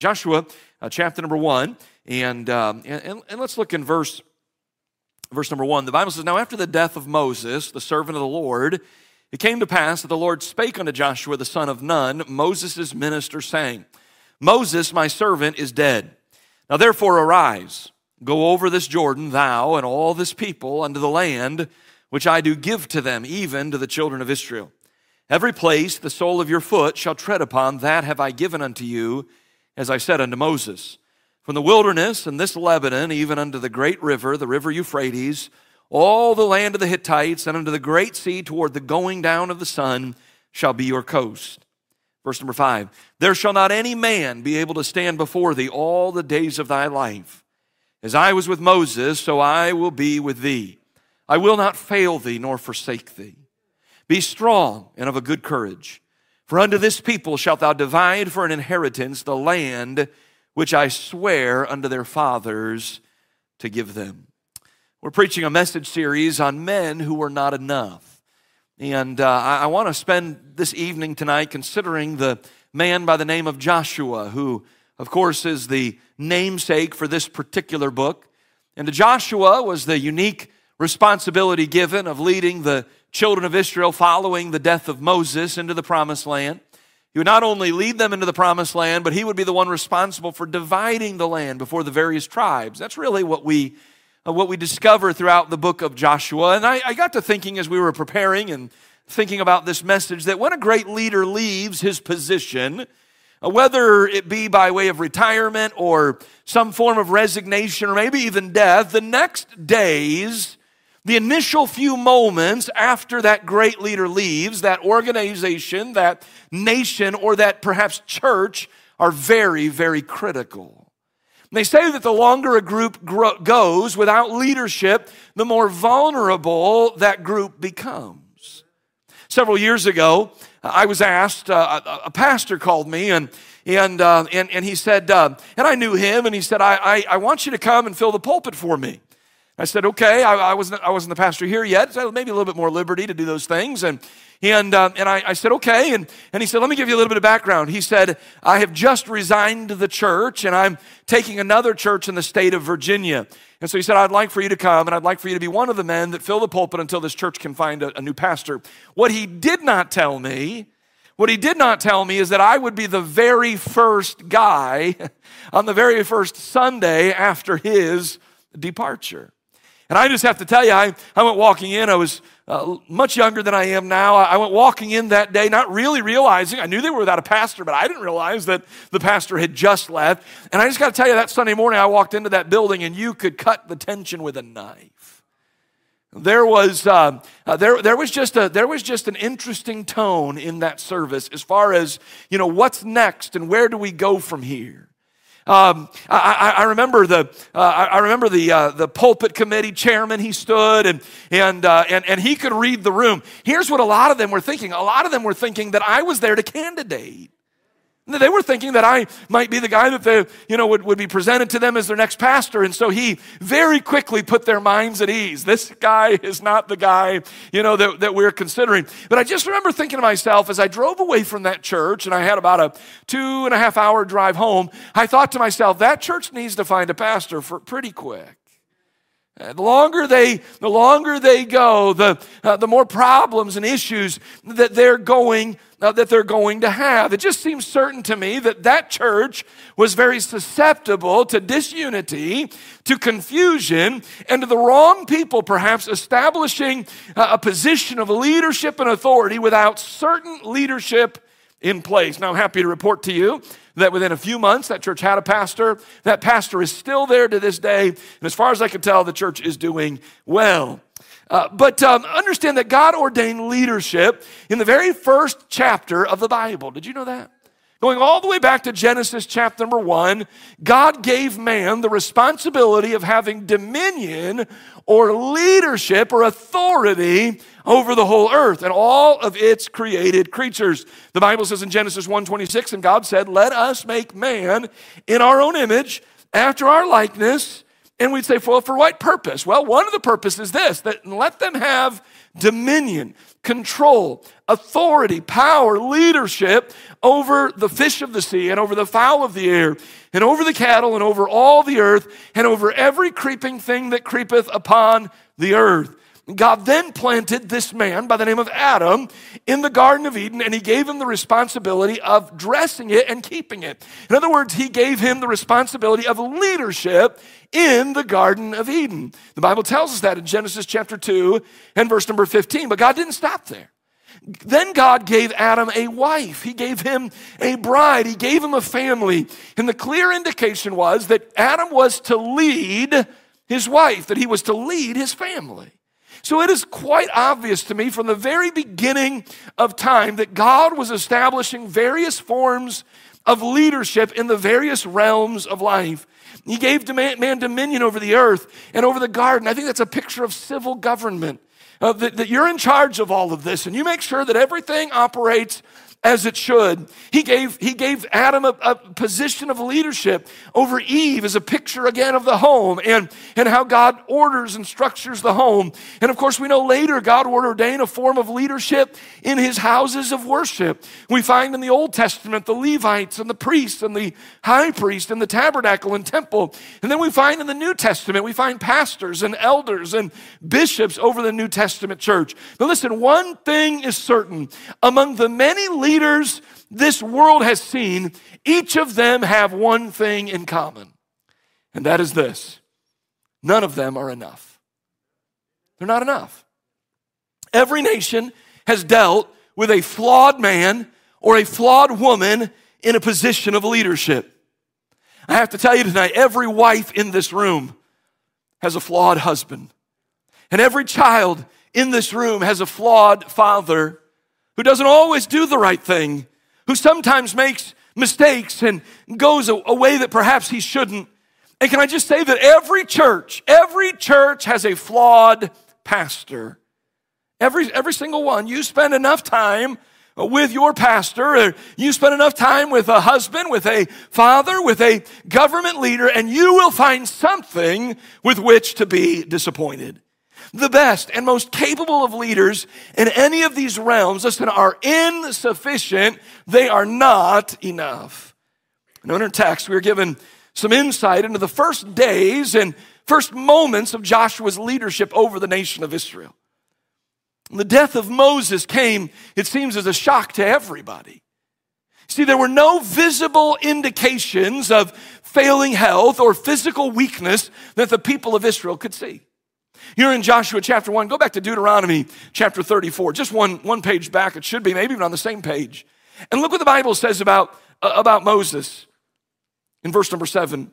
Joshua uh, chapter number one, and, um, and, and let's look in verse, verse number one. The Bible says, Now after the death of Moses, the servant of the Lord, it came to pass that the Lord spake unto Joshua the son of Nun, Moses' minister, saying, Moses, my servant, is dead. Now therefore arise, go over this Jordan, thou and all this people, unto the land which I do give to them, even to the children of Israel. Every place the sole of your foot shall tread upon, that have I given unto you, as I said unto Moses. From the wilderness and this Lebanon, even unto the great river, the river Euphrates, all the land of the Hittites, and unto the great sea toward the going down of the sun, shall be your coast. Verse number five There shall not any man be able to stand before thee all the days of thy life. As I was with Moses, so I will be with thee. I will not fail thee nor forsake thee. Be strong and of a good courage. For unto this people shalt thou divide for an inheritance the land which I swear unto their fathers to give them. We're preaching a message series on men who were not enough. And uh, I, I want to spend this evening tonight considering the man by the name of Joshua, who, of course, is the namesake for this particular book. And Joshua was the unique responsibility given of leading the children of Israel following the death of Moses into the promised land. He would not only lead them into the promised land, but he would be the one responsible for dividing the land before the various tribes. That's really what we, uh, what we discover throughout the book of Joshua. And I, I got to thinking as we were preparing and thinking about this message that when a great leader leaves his position, uh, whether it be by way of retirement or some form of resignation or maybe even death, the next days the initial few moments after that great leader leaves, that organization, that nation, or that perhaps church are very, very critical. they say that the longer a group goes without leadership, the more vulnerable that group becomes. Several years ago, I was asked, uh, a pastor called me and and, uh, and, and he said, uh, and I knew him, and he said, I, I, I want you to come and fill the pulpit for me. I said, okay, I, I, wasn't, I wasn't the pastor here yet, so maybe a little bit more liberty to do those things. And, and, uh, and I, I, said, okay. And, and he said, let me give you a little bit of background. He said, I have just resigned the church and I'm taking another church in the state of Virginia. And so he said, I'd like for you to come and I'd like for you to be one of the men that fill the pulpit until this church can find a, a new pastor. What he did not tell me what he did not tell me is that I would be the very first guy on the very first Sunday after his departure. And I just have to tell you, I, I went walking in. I was uh, much younger than I am now. I went walking in that day, not really realizing, I knew they were without a pastor, but I didn't realize that the pastor had just left. And I just got to tell you, that Sunday morning, I walked into that building and you could cut the tension with a knife. There was, uh, uh, there, there, was just a, there was just an interesting tone in that service as far as, you know, what's next and where do we go from here. Um, I, I, remember the uh, I remember the uh, the pulpit committee chairman. He stood and and uh, and and he could read the room. Here's what a lot of them were thinking. A lot of them were thinking that I was there to candidate. They were thinking that I might be the guy that they, you know, would, would be presented to them as their next pastor. And so he very quickly put their minds at ease. This guy is not the guy, you know, that, that we're considering. But I just remember thinking to myself as I drove away from that church and I had about a two and a half hour drive home, I thought to myself, that church needs to find a pastor for pretty quick. Uh, the longer they, the longer they go, the, uh, the more problems and issues that they're going uh, that they're going to have. It just seems certain to me that that church was very susceptible to disunity, to confusion, and to the wrong people perhaps establishing uh, a position of leadership and authority without certain leadership in place. Now, I'm happy to report to you that within a few months, that church had a pastor. That pastor is still there to this day. And as far as I can tell, the church is doing well. Uh, but um, understand that God ordained leadership in the very first chapter of the Bible. Did you know that? Going all the way back to Genesis chapter number one, God gave man the responsibility of having dominion or leadership or authority over the whole earth and all of its created creatures. The Bible says in Genesis 1:26 and God said, "Let us make man in our own image, after our likeness, And we'd say, well, for what purpose? Well, one of the purposes is this that let them have dominion, control, authority, power, leadership over the fish of the sea and over the fowl of the air and over the cattle and over all the earth and over every creeping thing that creepeth upon the earth. God then planted this man by the name of Adam in the Garden of Eden, and he gave him the responsibility of dressing it and keeping it. In other words, he gave him the responsibility of leadership in the Garden of Eden. The Bible tells us that in Genesis chapter 2 and verse number 15, but God didn't stop there. Then God gave Adam a wife. He gave him a bride. He gave him a family. And the clear indication was that Adam was to lead his wife, that he was to lead his family. So it is quite obvious to me from the very beginning of time that God was establishing various forms of leadership in the various realms of life. He gave man dominion over the earth and over the garden. I think that's a picture of civil government. Uh, that, that you're in charge of all of this and you make sure that everything operates as it should. He gave, he gave Adam a, a, position of leadership over Eve as a picture again of the home and, and how God orders and structures the home. And of course, we know later God would ordain a form of leadership in his houses of worship. We find in the Old Testament the Levites and the priests and the high priest and the tabernacle and temple. And then we find in the New Testament, we find pastors and elders and bishops over the New Testament church. But listen, one thing is certain among the many leaders this world has seen, each of them have one thing in common, and that is this none of them are enough. They're not enough. Every nation has dealt with a flawed man or a flawed woman in a position of leadership. I have to tell you tonight every wife in this room has a flawed husband, and every child in this room has a flawed father who doesn't always do the right thing, who sometimes makes mistakes and goes a, a way that perhaps he shouldn't. And can I just say that every church, every church has a flawed pastor. Every, every single one. You spend enough time with your pastor, or you spend enough time with a husband, with a father, with a government leader, and you will find something with which to be disappointed the best and most capable of leaders in any of these realms, listen, are insufficient. They are not enough. And in our text, we are given some insight into the first days and first moments of Joshua's leadership over the nation of Israel. The death of Moses came, it seems, as a shock to everybody. See, there were no visible indications of failing health or physical weakness that the people of Israel could see. You're in Joshua chapter 1. Go back to Deuteronomy chapter 34. Just one, one page back. It should be, maybe even on the same page. And look what the Bible says about, uh, about Moses in verse number 7.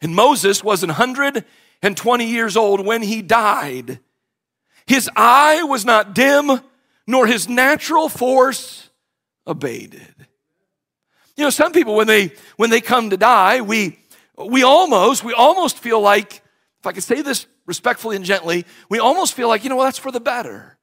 And Moses was 120 years old when he died. His eye was not dim, nor his natural force abated. You know, some people when they when they come to die, we we almost we almost feel like if I could say this respectfully and gently, we almost feel like, you know, well, that's for the better.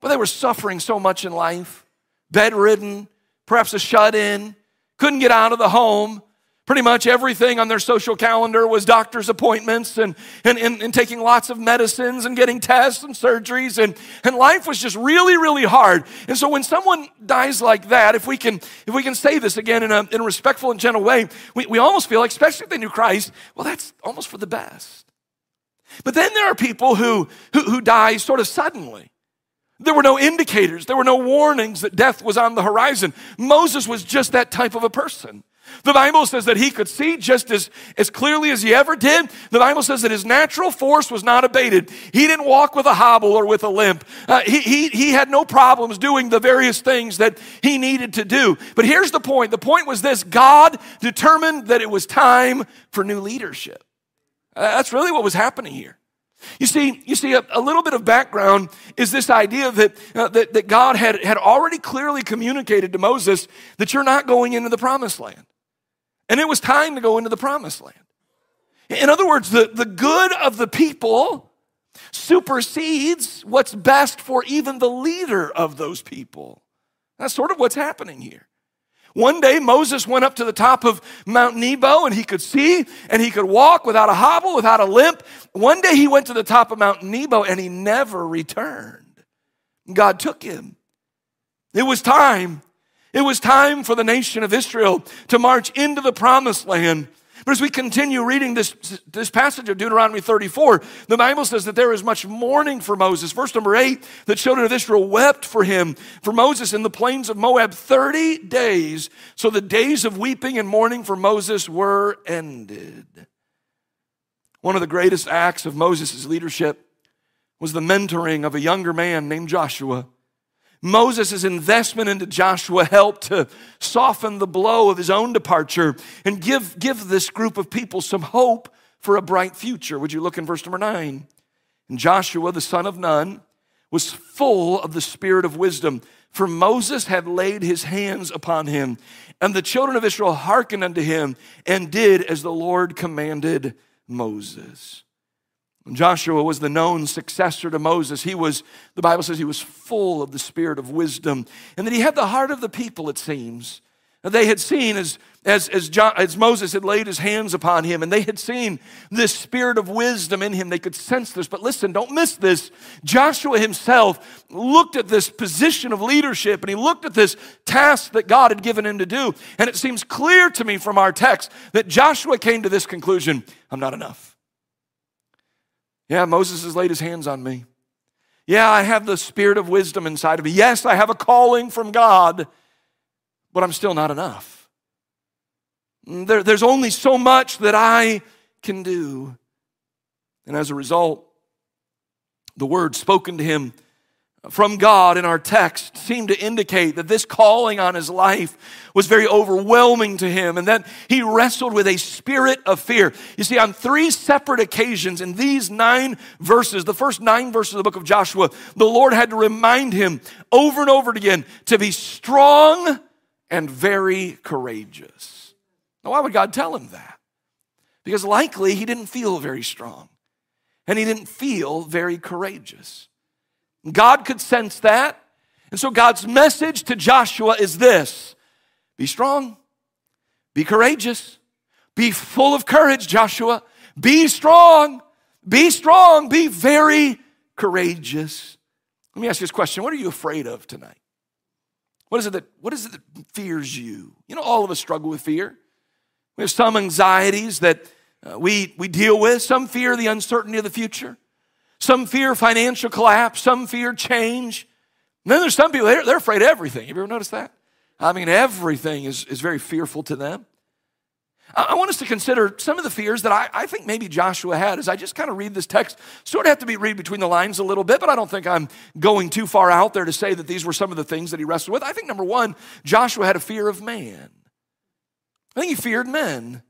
But they were suffering so much in life, bedridden, perhaps a shut in, couldn't get out of the home. Pretty much everything on their social calendar was doctor's appointments and, and, and, and, taking lots of medicines and getting tests and surgeries. And, and life was just really, really hard. And so when someone dies like that, if we can, if we can say this again in a, in a respectful and gentle way, we, we almost feel like, especially if they knew Christ, well, that's almost for the best. But then there are people who, who, who die sort of suddenly. There were no indicators, there were no warnings that death was on the horizon. Moses was just that type of a person. The Bible says that he could see just as, as clearly as he ever did. The Bible says that his natural force was not abated. He didn't walk with a hobble or with a limp. Uh, he, he, he had no problems doing the various things that he needed to do. But here's the point the point was this God determined that it was time for new leadership. Uh, that's really what was happening here. You see, you see, a, a little bit of background is this idea that, uh, that, that God had, had already clearly communicated to Moses that you're not going into the promised land. And it was time to go into the promised land. In other words, the, the good of the people supersedes what's best for even the leader of those people. That's sort of what's happening here. One day Moses went up to the top of Mount Nebo and he could see and he could walk without a hobble, without a limp. One day he went to the top of Mount Nebo and he never returned. God took him. It was time. It was time for the nation of Israel to march into the promised land. But as we continue reading this, this passage of Deuteronomy 34, the Bible says that there is much mourning for Moses. Verse number eight, the children of Israel wept for him, for Moses in the plains of Moab 30 days. So the days of weeping and mourning for Moses were ended. One of the greatest acts of Moses' leadership was the mentoring of a younger man named Joshua. Moses' investment into Joshua helped to soften the blow of his own departure and give, give this group of people some hope for a bright future. Would you look in verse number nine? And Joshua, the son of Nun, was full of the spirit of wisdom, for Moses had laid his hands upon him. And the children of Israel hearkened unto him and did as the Lord commanded Moses. Joshua was the known successor to Moses. He was, the Bible says, he was full of the spirit of wisdom, and that he had the heart of the people, it seems. They had seen as, as, as, as Moses had laid his hands upon him, and they had seen this spirit of wisdom in him. They could sense this. But listen, don't miss this. Joshua himself looked at this position of leadership, and he looked at this task that God had given him to do. And it seems clear to me from our text that Joshua came to this conclusion I'm not enough. Yeah, Moses has laid his hands on me. Yeah, I have the spirit of wisdom inside of me. Yes, I have a calling from God, but I'm still not enough. There, there's only so much that I can do. And as a result, the word spoken to him from God in our text seem to indicate that this calling on his life was very overwhelming to him and that he wrestled with a spirit of fear. You see, on three separate occasions in these nine verses, the first nine verses of the book of Joshua, the Lord had to remind him over and over again to be strong and very courageous. Now, why would God tell him that? Because likely he didn't feel very strong and he didn't feel very courageous. God could sense that. And so God's message to Joshua is this be strong, be courageous, be full of courage, Joshua. Be strong, be strong, be very courageous. Let me ask you this question What are you afraid of tonight? What is it that, what is it that fears you? You know, all of us struggle with fear. We have some anxieties that uh, we, we deal with, some fear the uncertainty of the future. Some fear financial collapse, some fear change. And then there's some people, they're, afraid of everything. Have you ever noticed that? I mean, everything is, is very fearful to them. I, I want us to consider some of the fears that I, I think maybe Joshua had as I just kind of read this text. Sort of have to be read between the lines a little bit, but I don't think I'm going too far out there to say that these were some of the things that he wrestled with. I think number one, Joshua had a fear of man. I think he feared men.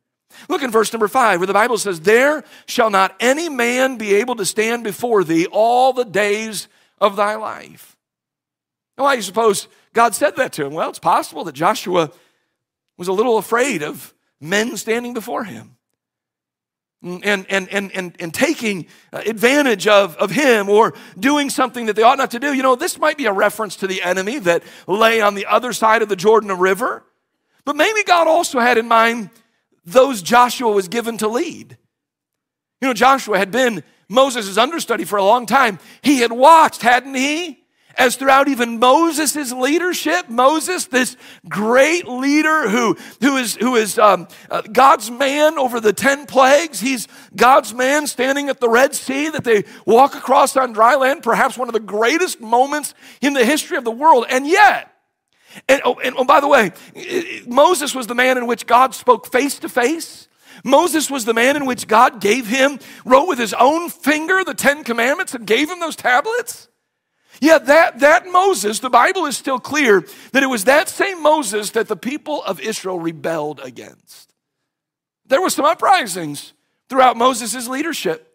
Look in verse number five, where the Bible says, There shall not any man be able to stand before thee all the days of thy life. Now, why do you suppose God said that to him? Well, it's possible that Joshua was a little afraid of men standing before him and, and, and, and, and taking advantage of, of him or doing something that they ought not to do. You know, this might be a reference to the enemy that lay on the other side of the Jordan River. But maybe God also had in mind those Joshua was given to lead. You know, Joshua had been Moses' understudy for a long time. He had watched, hadn't he? As throughout even Moses' leadership, Moses, this great leader who, who is, who is um, uh, God's man over the 10 plagues, he's God's man standing at the Red Sea that they walk across on dry land, perhaps one of the greatest moments in the history of the world. And yet, and, oh, and oh, by the way, Moses was the man in which God spoke face to face. Moses was the man in which God gave him, wrote with his own finger the Ten Commandments and gave him those tablets. Yeah, that, that Moses, the Bible is still clear that it was that same Moses that the people of Israel rebelled against. There were some uprisings throughout Moses' leadership.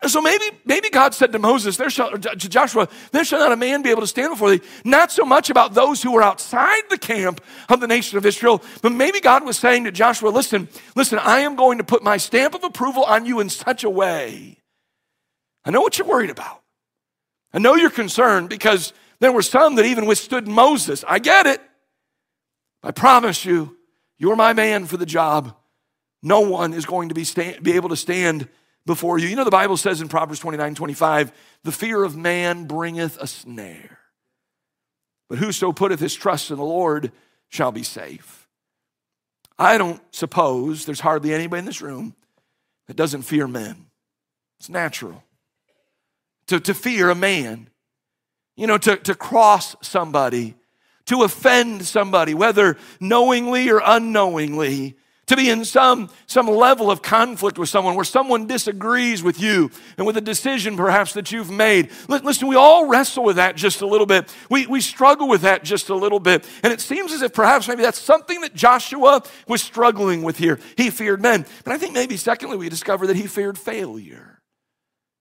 And so maybe, maybe God said to Moses, there shall, to Joshua, there shall not a man be able to stand before thee. Not so much about those who were outside the camp of the nation of Israel, but maybe God was saying to Joshua, listen, listen, I am going to put my stamp of approval on you in such a way. I know what you're worried about. I know you're concerned because there were some that even withstood Moses. I get it. I promise you, you're my man for the job. No one is going to be, be able to stand before you. You know, the Bible says in Proverbs 29 25, the fear of man bringeth a snare. But whoso putteth his trust in the Lord shall be safe. I don't suppose there's hardly anybody in this room that doesn't fear men. It's natural. To, to fear a man, you know, to, to cross somebody, to offend somebody, whether knowingly or unknowingly, to be in some, some level of conflict with someone where someone disagrees with you and with a decision perhaps that you've made. Listen, we all wrestle with that just a little bit. We, we struggle with that just a little bit. And it seems as if perhaps maybe that's something that Joshua was struggling with here. He feared men. But I think maybe secondly, we discover that he feared failure.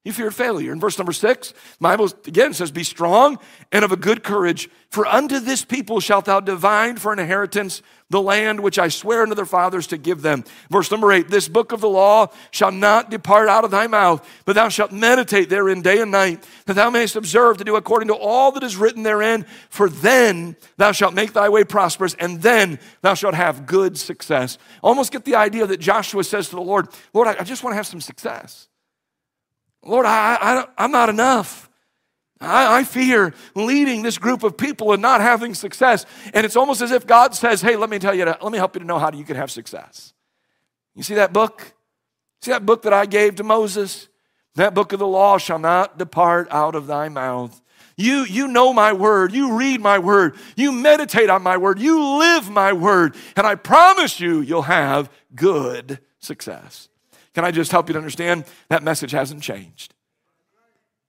He feared failure. In verse number six, Bible again says, Be strong and of a good courage, for unto this people shalt thou divide for an inheritance the land which I swear unto their fathers to give them. Verse number eight, This book of the law shall not depart out of thy mouth, but thou shalt meditate therein day and night, that thou mayest observe to do according to all that is written therein, for then thou shalt make thy way prosperous, and then thou shalt have good success. Almost get the idea that Joshua says to the Lord, Lord, I just want to have some success. Lord, I, I, I'm not enough. I, I, fear leading this group of people and not having success. And it's almost as if God says, Hey, let me tell you, to, let me help you to know how you can have success. You see that book? See that book that I gave to Moses? That book of the law shall not depart out of thy mouth. You, you know my word. You read my word. You meditate on my word. You live my word. And I promise you, you'll have good success. Can I just help you to understand? That message hasn't changed.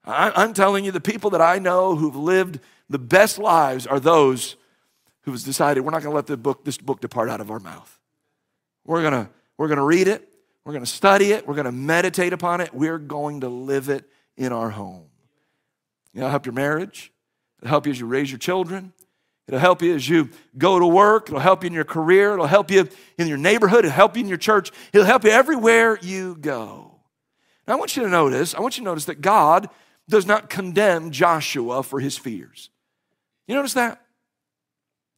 I'm telling you, the people that I know who've lived the best lives are those who've decided we're not going to let the book, this book depart out of our mouth. We're going to, we're going to read it. We're going to study it. We're going to meditate upon it. We're going to live it in our home. It'll help your marriage. It'll help you as you raise your children. It'll help you as you go to work. It'll help you in your career. It'll help you in your neighborhood. It'll help you in your church. It'll help you everywhere you go. Now, I want you to notice, I want you to notice that God does not condemn Joshua for his fears. You notice that?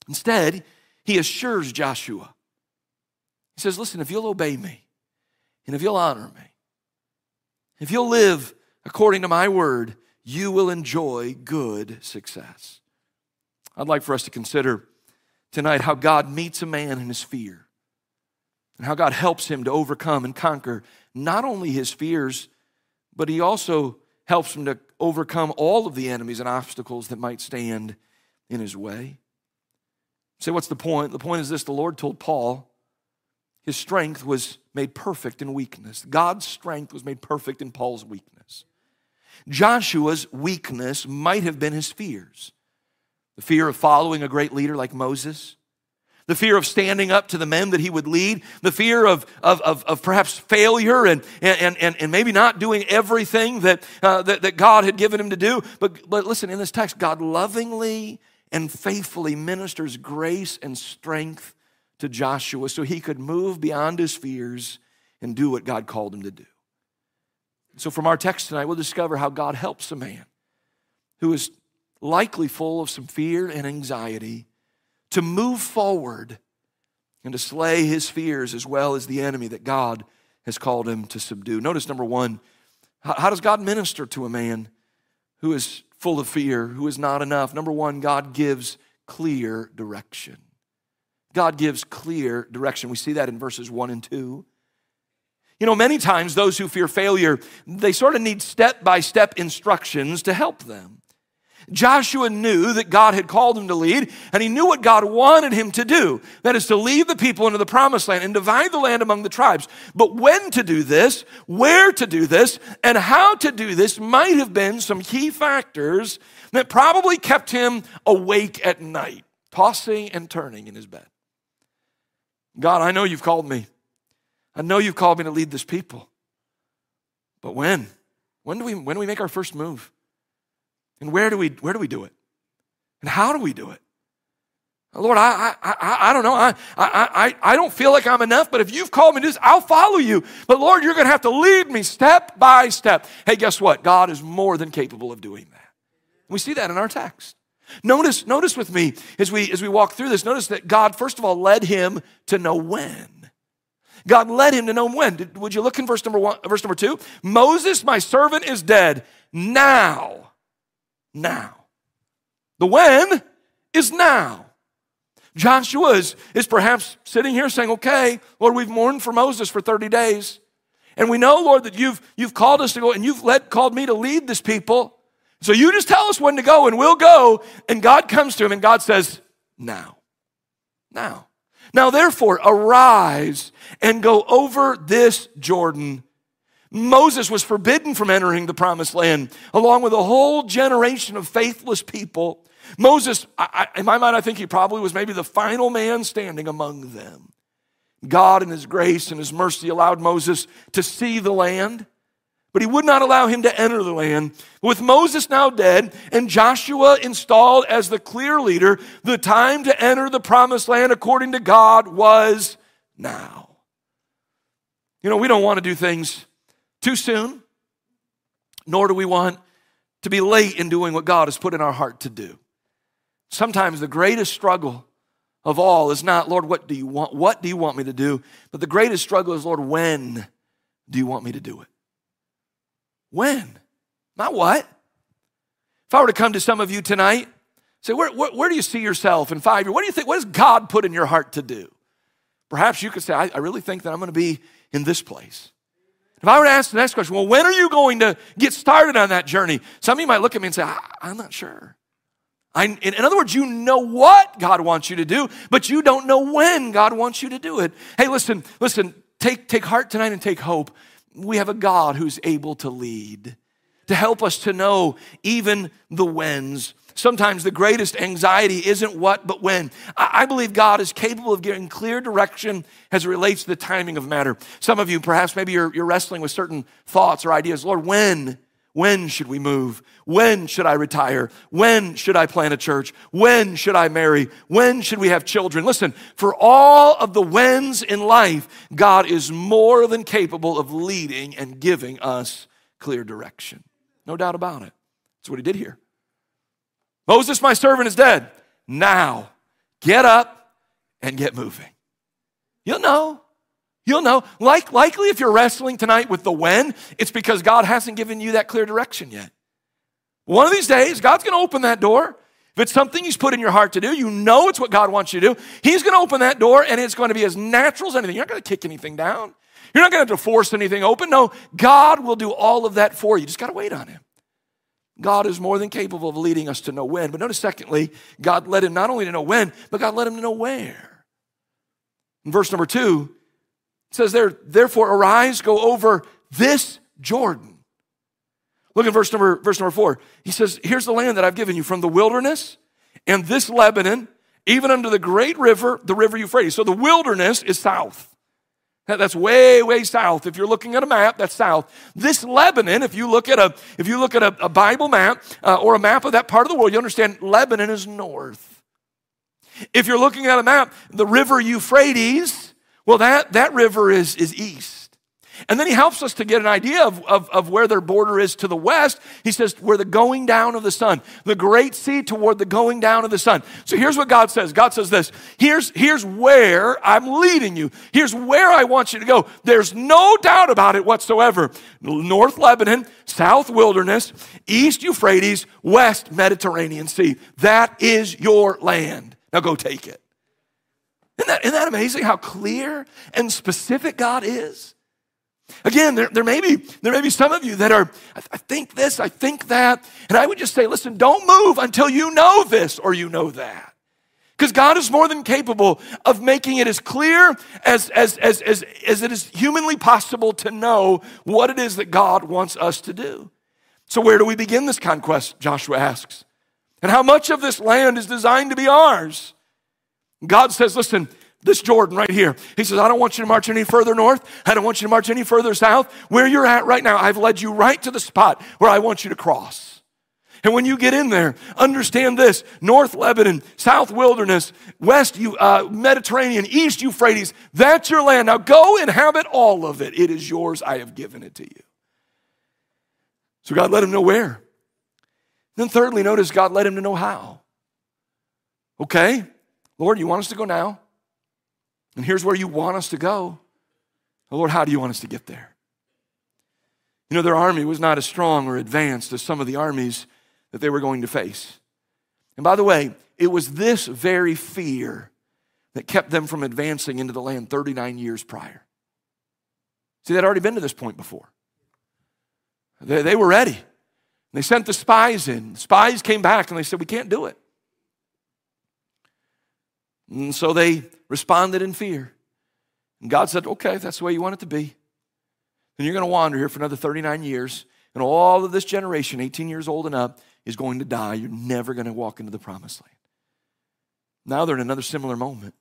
Instead, he assures Joshua. He says, Listen, if you'll obey me, and if you'll honor me, if you'll live according to my word, you will enjoy good success. I'd like for us to consider tonight how God meets a man in his fear and how God helps him to overcome and conquer not only his fears, but he also helps him to overcome all of the enemies and obstacles that might stand in his way. Say, what's the point? The point is this the Lord told Paul his strength was made perfect in weakness. God's strength was made perfect in Paul's weakness. Joshua's weakness might have been his fears the fear of following a great leader like Moses, the fear of standing up to the men that he would lead, the fear of, of, of, of perhaps failure and, and, and, and maybe not doing everything that, uh, that, that God had given him to do. But, but listen, in this text, God lovingly and faithfully ministers grace and strength to Joshua so he could move beyond his fears and do what God called him to do. So, from our text tonight, we'll discover how God helps a man who is likely full of some fear and anxiety, to move forward and to slay his fears as well as the enemy that God has called him to subdue. Notice number one, how does God minister to a man who is full of fear, who is not enough? Number one, God gives clear direction. God gives clear direction. We see that in verses one and two. You know, many times those who fear failure, they sort of need step by step instructions to help them. Joshua knew that God had called him to lead, and he knew what God wanted him to do. That is to lead the people into the promised land and divide the land among the tribes. But when to do this, where to do this, and how to do this might have been some key factors that probably kept him awake at night, tossing and turning in his bed. God, I know you've called me. I know you've called me to lead this people. But when? When do we, when do we make our first move? And where do we, where do, we do it? And how do we do it? Lord, I, I, I, I don't know. I, I, I, I don't feel like I'm enough, but if you've called me to this, I'll follow you. But Lord, you're going to have to lead me step by step. Hey, guess what? God is more than capable of doing that. We see that in our text. Notice, notice with me as we as we walk through this, notice that God, first of all, led him to know when. God led him to know when. Did, would you look in verse number one, verse number two? Moses, my servant, is dead. Now. Now. The when is now. Joshua is, is perhaps sitting here saying, Okay, Lord, we've mourned for Moses for 30 days. And we know, Lord, that you've, you've called us to go and you've led, called me to lead this people. So you just tell us when to go and we'll go. And God comes to him and God says, Now. Now. Now, therefore, arise and go over this Jordan. Moses was forbidden from entering the promised land, along with a whole generation of faithless people. Moses, I, in my mind, I think he probably was maybe the final man standing among them. God, in his grace and his mercy, allowed Moses to see the land, but he would not allow him to enter the land. With Moses now dead and Joshua installed as the clear leader, the time to enter the promised land according to God was now. You know, we don't want to do things too soon, nor do we want to be late in doing what God has put in our heart to do. Sometimes the greatest struggle of all is not, Lord, what do you want? What do you want me to do? But the greatest struggle is, Lord, when do you want me to do it? When? Not what. If I were to come to some of you tonight, say, where, where, where do you see yourself in five years? What do you think? What does God put in your heart to do? Perhaps you could say, I, I really think that I'm going to be in this place. If I were to ask the next question, well, when are you going to get started on that journey? Some of you might look at me and say, I'm not sure. I, in, in other words, you know what God wants you to do, but you don't know when God wants you to do it. Hey, listen, listen, take, take heart tonight and take hope. We have a God who's able to lead, to help us to know even the whens. Sometimes the greatest anxiety isn't what, but when. I, believe God is capable of giving clear direction as it relates to the timing of matter. Some of you, perhaps, maybe you're, you're wrestling with certain thoughts or ideas. Lord, when? When should we move? When should I retire? When should I plant a church? When should I marry? When should we have children? Listen, for all of the whens in life, God is more than capable of leading and giving us clear direction. No doubt about it. That's what he did here. Moses, my servant, is dead. Now, get up and get moving. You'll know. You'll know. Like, likely, if you're wrestling tonight with the when, it's because God hasn't given you that clear direction yet. One of these days, God's going to open that door. If it's something He's put in your heart to do, you know it's what God wants you to do. He's going to open that door, and it's going to be as natural as anything. You're not going to kick anything down. You're not going to have to force anything open. No, God will do all of that for you. You just got to wait on Him. God is more than capable of leading us to know when. But notice, secondly, God led him not only to know when, but God led him to know where. In verse number two, it says there, therefore arise, go over this Jordan. Look at verse number, verse number four. He says, Here's the land that I've given you from the wilderness and this Lebanon, even under the great river, the river Euphrates. So the wilderness is south. That's way, way south. If you're looking at a map, that's south. This Lebanon, if you look at a, if you look at a, a Bible map uh, or a map of that part of the world, you understand Lebanon is north. If you're looking at a map, the river Euphrates well, that, that river is, is east. And then he helps us to get an idea of, of, of, where their border is to the west. He says, where the going down of the sun, the great sea toward the going down of the sun. So here's what God says God says this here's, here's where I'm leading you, here's where I want you to go. There's no doubt about it whatsoever. North Lebanon, south wilderness, east Euphrates, west Mediterranean Sea. That is your land. Now go take it. Isn't that, isn't that amazing how clear and specific God is? Again, there, there, may be, there may be some of you that are, I, I think this, I think that. And I would just say, listen, don't move until you know this or you know that. Because God is more than capable of making it as clear as, as, as, as, as it is humanly possible to know what it is that God wants us to do. So, where do we begin this conquest? Joshua asks. And how much of this land is designed to be ours? God says, listen, this Jordan right here. He says, I don't want you to march any further north. I don't want you to march any further south. Where you're at right now, I've led you right to the spot where I want you to cross. And when you get in there, understand this North Lebanon, South Wilderness, West uh, Mediterranean, East Euphrates, that's your land. Now go inhabit all of it. It is yours. I have given it to you. So God let him know where. Then, thirdly, notice God let him to know how. Okay, Lord, you want us to go now? And here's where you want us to go. Oh, Lord, how do you want us to get there? You know, their army was not as strong or advanced as some of the armies that they were going to face. And by the way, it was this very fear that kept them from advancing into the land 39 years prior. See, they'd already been to this point before. They, they were ready. They sent the spies in. The spies came back and they said, We can't do it. And so they responded in fear. And God said, Okay, that's the way you want it to be. Then you're going to wander here for another 39 years. And all of this generation, 18 years old and up, is going to die. You're never going to walk into the promised land. Now they're in another similar moment.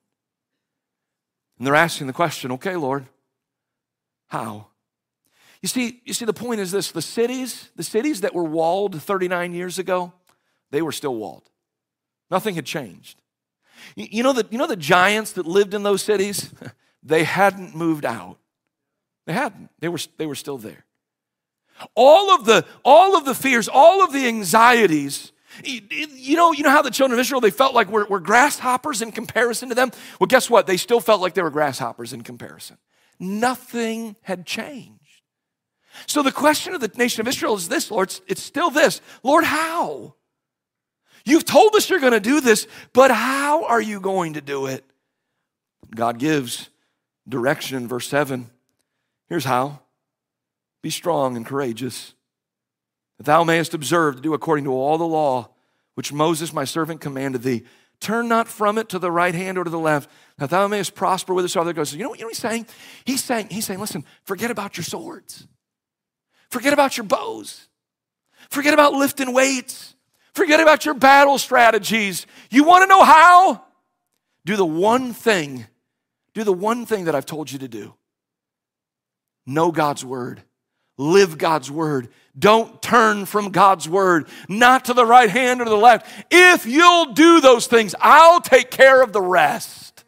And they're asking the question, okay, Lord, how? You see, you see, the point is this the cities, the cities that were walled 39 years ago, they were still walled. Nothing had changed. You know, the, you know the giants that lived in those cities? They hadn't moved out. They hadn't. They were, they were still there. All of the, all of the fears, all of the anxieties, you know, you know how the children of Israel, they felt like we're, grasshoppers in comparison to them? Well, guess what? They still felt like they were grasshoppers in comparison. Nothing had changed. So the question of the nation of Israel is this, Lord, it's, it's still this Lord, how? You've told us you're going to do this, but how are you going to do it? God gives direction verse 7. Here's how be strong and courageous, that thou mayest observe to do according to all the law which Moses my servant commanded thee. Turn not from it to the right hand or to the left, that thou mayest prosper with whithersoever goes. You know, what, you know what he's saying? He's saying, he's saying, listen, forget about your swords. Forget about your bows. Forget about lifting weights. Forget about your battle strategies. You want to know how? Do the one thing, do the one thing that I've told you to do. Know God's word live God's word. Don't turn from God's word, not to the right hand or the left. If you'll do those things, I'll take care of the rest.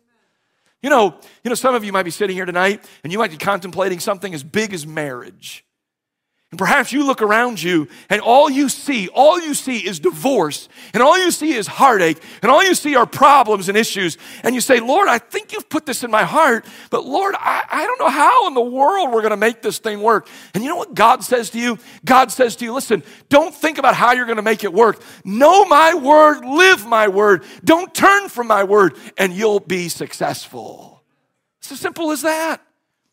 You know, you know, some of you might be sitting here tonight and you might be contemplating something as big as marriage. And perhaps you look around you and all you see, all you see is divorce, and all you see is heartache, and all you see are problems and issues. And you say, Lord, I think you've put this in my heart, but Lord, I, I don't know how in the world we're going to make this thing work. And you know what God says to you? God says to you, listen, don't think about how you're going to make it work. Know my word, live my word. Don't turn from my word, and you'll be successful. It's as simple as that.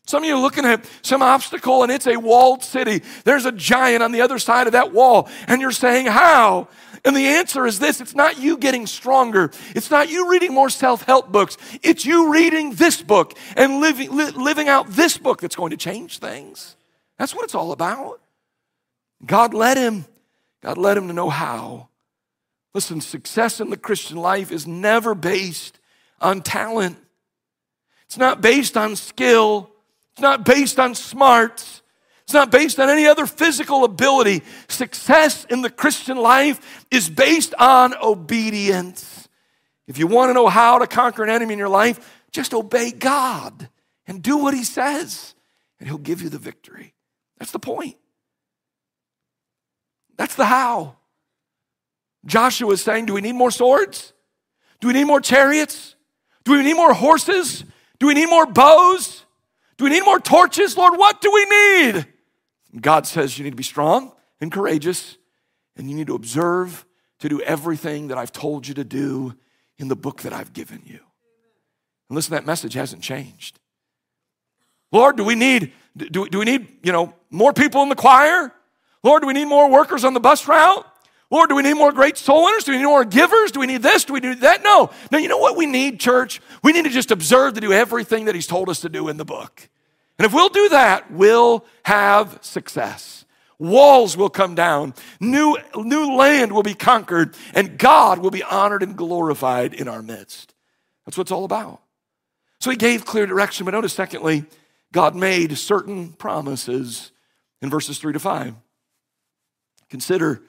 Some of you are looking at some obstacle and it's a walled city. There's a giant on the other side of that wall, and you're saying, How? And the answer is this it's not you getting stronger. It's not you reading more self help books. It's you reading this book and living, li- living out this book that's going to change things. That's what it's all about. God led him. God led him to know how. Listen, success in the Christian life is never based on talent, it's not based on skill. It's not based on smarts. It's not based on any other physical ability. Success in the Christian life is based on obedience. If you want to know how to conquer an enemy in your life, just obey God and do what He says, and He'll give you the victory. That's the point. That's the how. Joshua is saying, Do we need more swords? Do we need more chariots? Do we need more horses? Do we need more bows? Do we need more torches? Lord, what do we need? God says you need to be strong and courageous, and you need to observe to do everything that I've told you to do in the book that I've given you. And listen, that message hasn't changed. Lord, do we need do, do we need, you know, more people in the choir? Lord, do we need more workers on the bus route? Lord, do we need more great soul winners? Do we need more givers? Do we need this? Do we need that? No. No, you know what we need, church? We need to just observe to do everything that He's told us to do in the book. And if we'll do that, we'll have success. Walls will come down, new, new land will be conquered, and God will be honored and glorified in our midst. That's what it's all about. So He gave clear direction, but notice, secondly, God made certain promises in verses three to five. Consider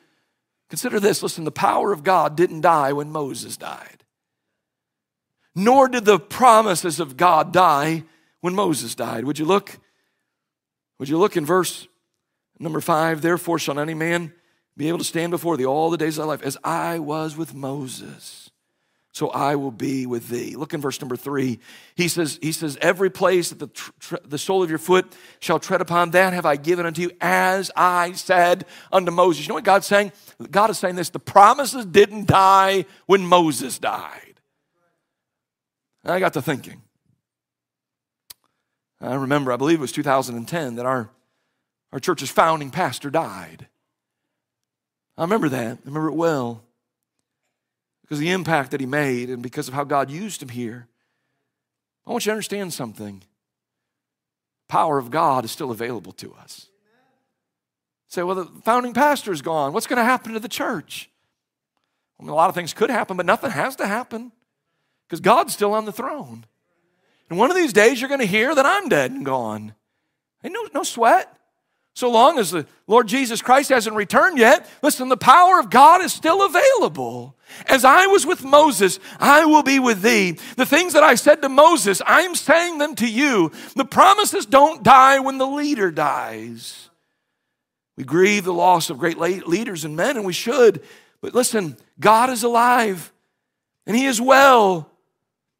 Consider this listen, the power of God didn't die when Moses died, nor did the promises of God die when Moses died. Would you look? Would you look in verse number five? Therefore, shall any man be able to stand before thee all the days of thy life, as I was with Moses. So I will be with thee. Look in verse number three. He says, he says, every place that the, tr- the sole of your foot shall tread upon, that have I given unto you, as I said unto Moses. You know what God's saying? God is saying this the promises didn't die when Moses died. And I got to thinking. I remember, I believe it was 2010, that our, our church's founding pastor died. I remember that. I remember it well because the impact that he made and because of how God used him here. I want you to understand something. Power of God is still available to us. Say, well, the founding pastor is gone. What's going to happen to the church? I mean, a lot of things could happen, but nothing has to happen because God's still on the throne. And one of these days, you're going to hear that I'm dead and gone. Ain't no, no sweat. So long as the Lord Jesus Christ hasn't returned yet, listen, the power of God is still available. As I was with Moses, I will be with thee. The things that I said to Moses, I'm saying them to you. The promises don't die when the leader dies. We grieve the loss of great leaders and men, and we should. But listen, God is alive, and He is well.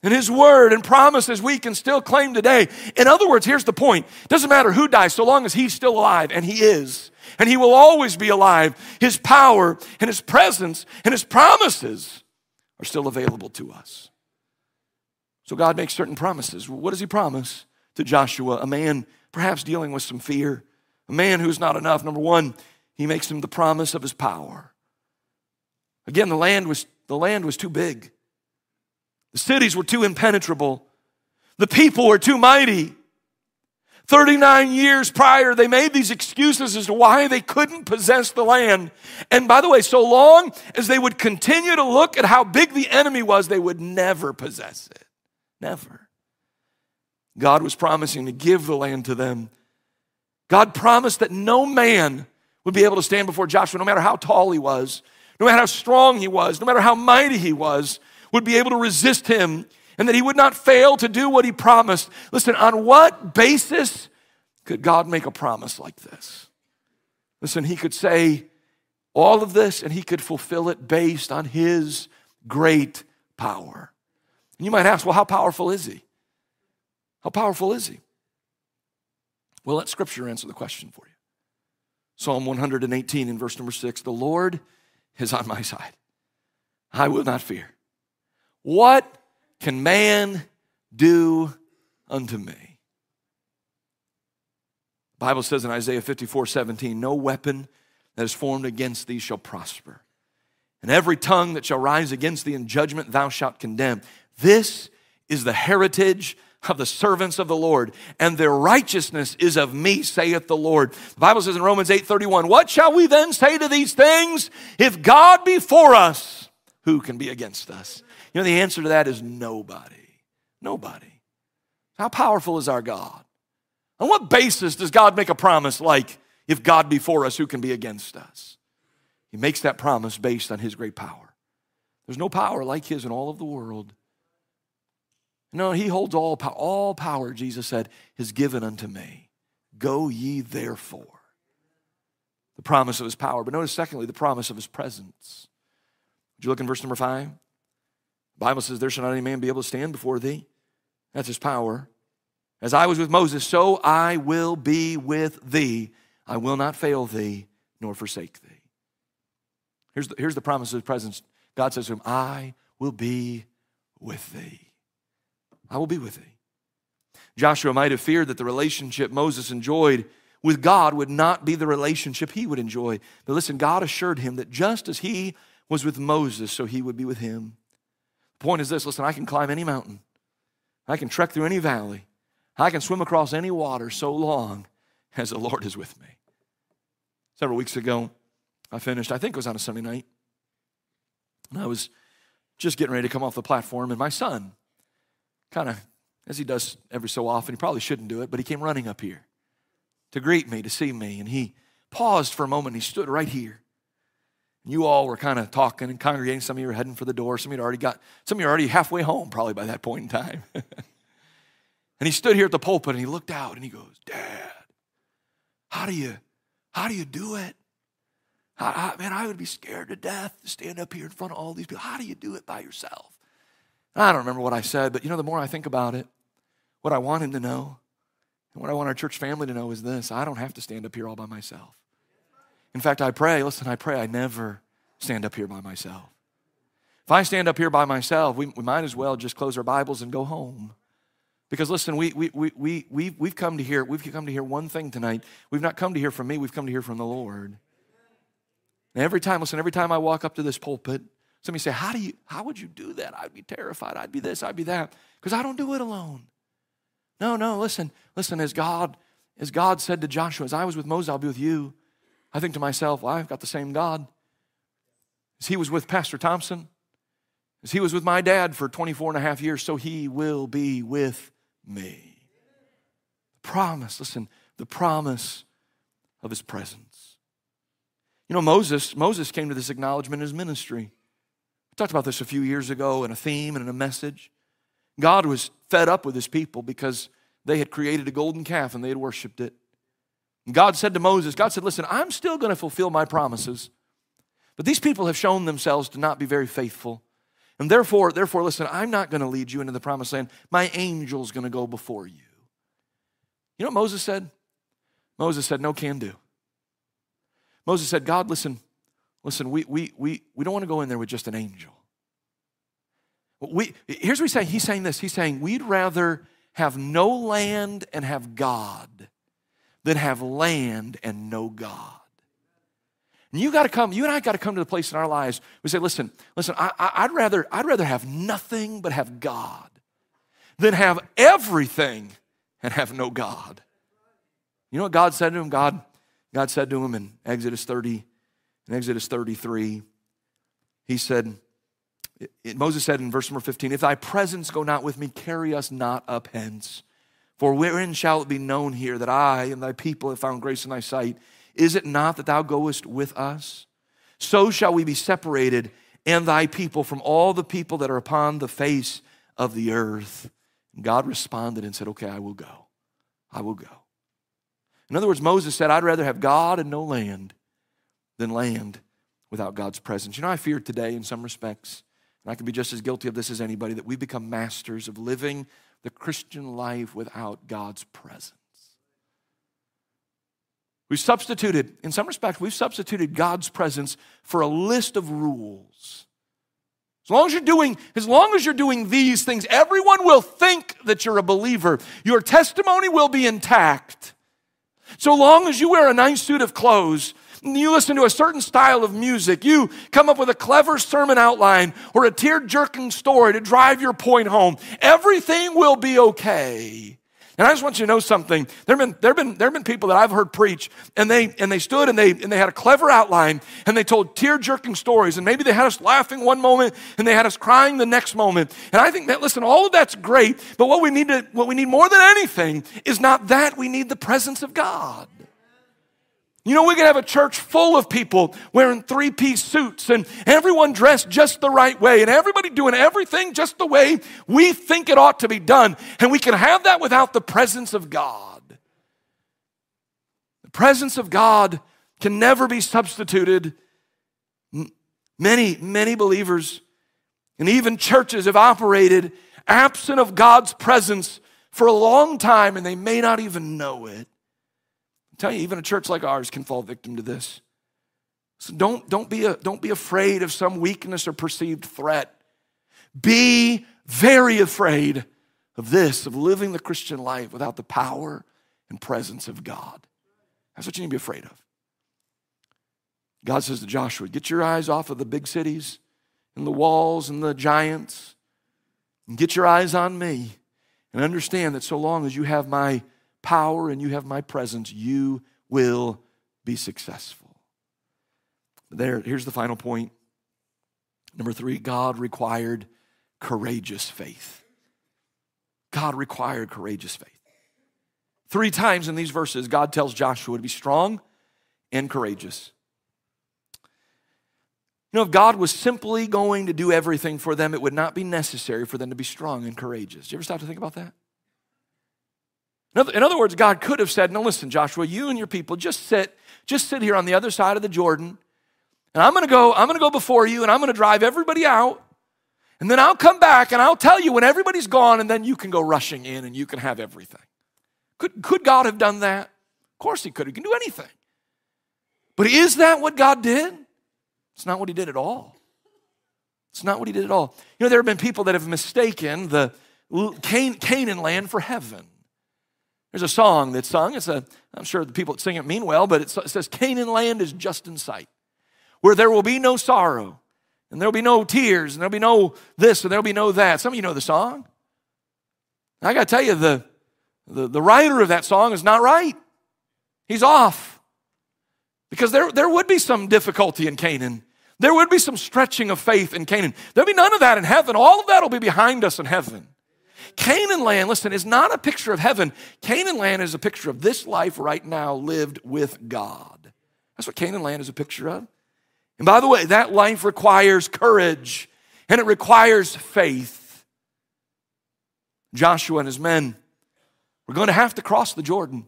And his word and promises we can still claim today. In other words, here's the point. It doesn't matter who dies so long as he's still alive, and he is. And he will always be alive. His power and his presence and his promises are still available to us. So God makes certain promises. What does he promise to Joshua? A man perhaps dealing with some fear, a man who's not enough. Number one, he makes him the promise of his power. Again, the land was, the land was too big. The cities were too impenetrable. The people were too mighty. 39 years prior, they made these excuses as to why they couldn't possess the land. And by the way, so long as they would continue to look at how big the enemy was, they would never possess it. Never. God was promising to give the land to them. God promised that no man would be able to stand before Joshua, no matter how tall he was, no matter how strong he was, no matter how mighty he was would be able to resist him and that he would not fail to do what he promised. Listen, on what basis could God make a promise like this? Listen, he could say all of this and he could fulfill it based on his great power. And you might ask, well, how powerful is he? How powerful is he? Well, let scripture answer the question for you. Psalm 118 in verse number 6 The Lord is on my side. I will not fear. What can man do unto me? The Bible says in Isaiah 54 17, No weapon that is formed against thee shall prosper, and every tongue that shall rise against thee in judgment thou shalt condemn. This is the heritage of the servants of the Lord, and their righteousness is of me, saith the Lord. The Bible says in Romans 8 31, What shall we then say to these things? If God be for us, who can be against us? You know, the answer to that is nobody. Nobody. How powerful is our God? On what basis does God make a promise like, if God be for us, who can be against us? He makes that promise based on his great power. There's no power like his in all of the world. No, he holds all power. All power, Jesus said, is given unto me. Go ye therefore. The promise of his power. But notice, secondly, the promise of his presence. Would you look in verse number five? Bible says, There shall not any man be able to stand before thee. That's his power. As I was with Moses, so I will be with thee. I will not fail thee nor forsake thee. Here's the, here's the promise of his presence. God says to him, I will be with thee. I will be with thee. Joshua might have feared that the relationship Moses enjoyed with God would not be the relationship he would enjoy. But listen, God assured him that just as he was with Moses, so he would be with him. Point is this listen, I can climb any mountain, I can trek through any valley, I can swim across any water so long as the Lord is with me. Several weeks ago, I finished, I think it was on a Sunday night, and I was just getting ready to come off the platform, and my son, kind of, as he does every so often, he probably shouldn't do it, but he came running up here to greet me, to see me, and he paused for a moment, and he stood right here. You all were kind of talking and congregating. Some of you were heading for the door. Some of you already got, some of you already halfway home probably by that point in time. and he stood here at the pulpit and he looked out and he goes, Dad, how do you, how do you do it? I, I, man, I would be scared to death to stand up here in front of all these people. How do you do it by yourself? I don't remember what I said, but you know, the more I think about it, what I want him to know, and what I want our church family to know is this I don't have to stand up here all by myself. In fact, I pray, listen, I pray I never stand up here by myself. If I stand up here by myself, we, we might as well just close our Bibles and go home. Because listen, we, we, we, we, we, we've come to hear, we've come to hear one thing tonight. We've not come to hear from me, we've come to hear from the Lord. And every time, listen, every time I walk up to this pulpit, somebody say, How do you how would you do that? I'd be terrified. I'd be this, I'd be that. Because I don't do it alone. No, no, listen, listen, as God, as God said to Joshua, as I was with Moses, I'll be with you. I think to myself, well, I've got the same God. As he was with Pastor Thompson, as he was with my dad for 24 and a half years, so he will be with me. The promise, listen, the promise of his presence. You know, Moses, Moses came to this acknowledgement in his ministry. We talked about this a few years ago in a theme and in a message. God was fed up with his people because they had created a golden calf and they had worshiped it. God said to Moses, God said, Listen, I'm still going to fulfill my promises, but these people have shown themselves to not be very faithful. And therefore, therefore, listen, I'm not going to lead you into the promised land. My angel's going to go before you. You know what Moses said? Moses said, No can do. Moses said, God, listen, listen, we, we, we, we don't want to go in there with just an angel. We, here's what he's saying. He's saying this. He's saying we'd rather have no land and have God than have land and no God. And you got to come, you and I got to come to the place in our lives we say, listen, listen, I, would rather, I'd rather have nothing but have God than have everything and have no God. You know what God said to him? God, God said to him in Exodus 30, in Exodus 33, he said, Moses said in verse number 15, If thy presence go not with me, carry us not up hence. For wherein shall it be known here that I and thy people have found grace in thy sight? Is it not that thou goest with us? So shall we be separated, and thy people from all the people that are upon the face of the earth. And God responded and said, Okay, I will go. I will go. In other words, Moses said, I'd rather have God and no land than land without God's presence. You know, I fear today, in some respects, and I can be just as guilty of this as anybody, that we become masters of living the Christian life without God's presence. We've substituted, in some respects, we've substituted God's presence for a list of rules. As long as you're doing, as long as you're doing these things, everyone will think that you're a believer. Your testimony will be intact. So long as you wear a nice suit of clothes, you listen to a certain style of music, you come up with a clever sermon outline or a tear jerking story to drive your point home, everything will be okay. And I just want you to know something. There have been, there have been, there have been people that I've heard preach, and they, and they stood and they, and they had a clever outline, and they told tear jerking stories, and maybe they had us laughing one moment, and they had us crying the next moment. And I think that, listen, all of that's great, but what we need, to, what we need more than anything is not that, we need the presence of God. You know, we can have a church full of people wearing three piece suits and everyone dressed just the right way and everybody doing everything just the way we think it ought to be done. And we can have that without the presence of God. The presence of God can never be substituted. Many, many believers and even churches have operated absent of God's presence for a long time and they may not even know it tell you, even a church like ours can fall victim to this. So don't, don't, be a, don't be afraid of some weakness or perceived threat. Be very afraid of this, of living the Christian life without the power and presence of God. That's what you need to be afraid of. God says to Joshua, Get your eyes off of the big cities and the walls and the giants, and get your eyes on me. And understand that so long as you have my power and you have my presence, you will be successful. There, here's the final point. Number three, God required courageous faith. God required courageous faith. Three times in these verses, God tells Joshua to be strong and courageous. You know, if God was simply going to do everything for them, it would not be necessary for them to be strong and courageous. Do you ever stop to think about that? In other words, God could have said, No, listen, Joshua, you and your people just sit, just sit here on the other side of the Jordan, and I'm gonna go, I'm gonna go before you, and I'm gonna drive everybody out, And then I'll come back and I'll tell you when everybody's gone, and then you can go rushing in and you can have everything. Could, could God have done that? Of course He could. He can do anything. But is that what God did? It's not what He did at all. It's not what He did at all. You know, there have been people that have mistaken the Canaan land for heaven. There's a song that's sung. It's a, I'm sure the people that sing it mean well, but it says, Canaan land is just in sight, where there will be no sorrow, and there'll be no tears, and there'll be no this, and there'll be no that. Some of you know the song. I got to tell you, the, the, the writer of that song is not right. He's off. Because there, there would be some difficulty in Canaan. There would be some stretching of faith in Canaan. There'll be none of that in heaven. All of that will be behind us in heaven. Canaan land, listen, is not a picture of heaven. Canaan land is a picture of this life right now lived with God. That's what Canaan land is a picture of. And by the way, that life requires courage and it requires faith. Joshua and his men were going to have to cross the Jordan.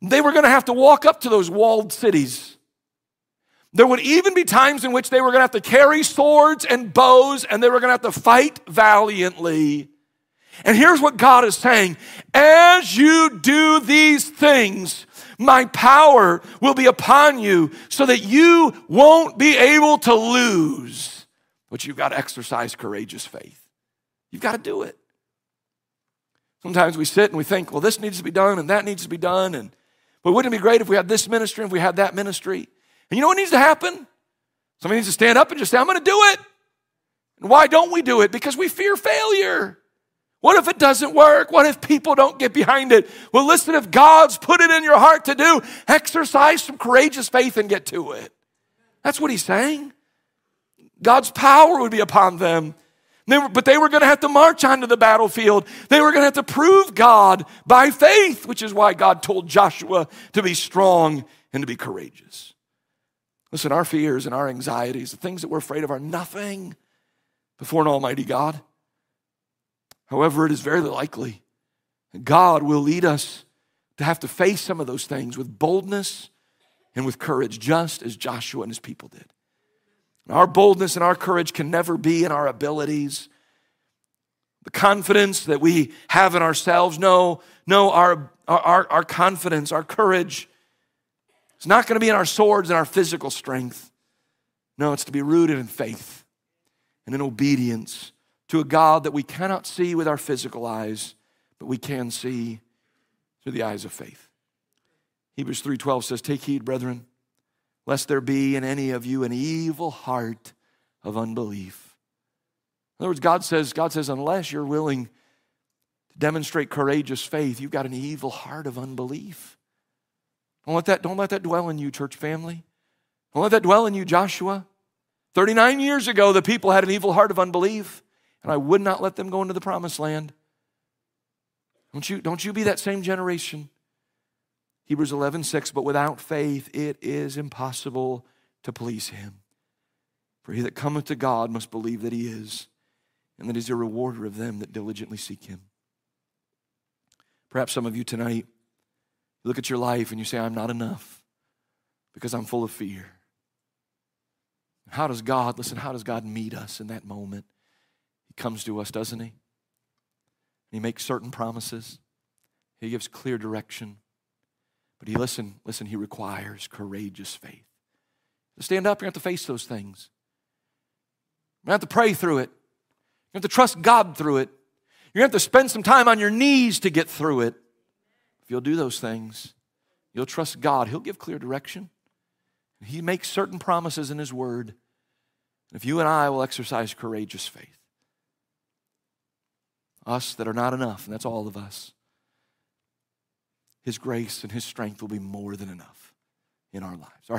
They were going to have to walk up to those walled cities. There would even be times in which they were going to have to carry swords and bows and they were going to have to fight valiantly. And here's what God is saying As you do these things, my power will be upon you so that you won't be able to lose. But you've got to exercise courageous faith. You've got to do it. Sometimes we sit and we think, well, this needs to be done and that needs to be done. And but wouldn't it be great if we had this ministry and if we had that ministry? And you know what needs to happen? Somebody needs to stand up and just say, I'm going to do it. And why don't we do it? Because we fear failure. What if it doesn't work? What if people don't get behind it? Well, listen, if God's put it in your heart to do, exercise some courageous faith and get to it. That's what he's saying. God's power would be upon them. They were, but they were going to have to march onto the battlefield. They were going to have to prove God by faith, which is why God told Joshua to be strong and to be courageous. Listen, our fears and our anxieties, the things that we're afraid of, are nothing before an almighty God. However, it is very likely God will lead us to have to face some of those things with boldness and with courage, just as Joshua and his people did. Our boldness and our courage can never be in our abilities, the confidence that we have in ourselves. No, no, our, our, our confidence, our courage, is not going to be in our swords and our physical strength. No, it's to be rooted in faith and in obedience to a God that we cannot see with our physical eyes, but we can see through the eyes of faith. Hebrews 3:12 says, "Take heed, brethren, lest there be in any of you an evil heart of unbelief." In other words, God says, God says, unless you're willing to demonstrate courageous faith, you've got an evil heart of unbelief. Don't let that, don't let that dwell in you, church family. Don't let that dwell in you, Joshua. 39 years ago, the people had an evil heart of unbelief and I would not let them go into the promised land. Don't you, don't you be that same generation. Hebrews 11, 6, but without faith it is impossible to please him. For he that cometh to God must believe that he is, and that he's a rewarder of them that diligently seek him. Perhaps some of you tonight look at your life and you say, I'm not enough because I'm full of fear. How does God, listen, how does God meet us in that moment? He comes to us, doesn't he? He makes certain promises. He gives clear direction. But he listen, listen, he requires courageous faith. Stand up, you have to face those things. You have to pray through it. You have to trust God through it. You have to spend some time on your knees to get through it. If you'll do those things, you'll trust God. He'll give clear direction. He makes certain promises in His Word. If you and I will exercise courageous faith, us that are not enough, and that's all of us. His grace and His strength will be more than enough in our lives. Our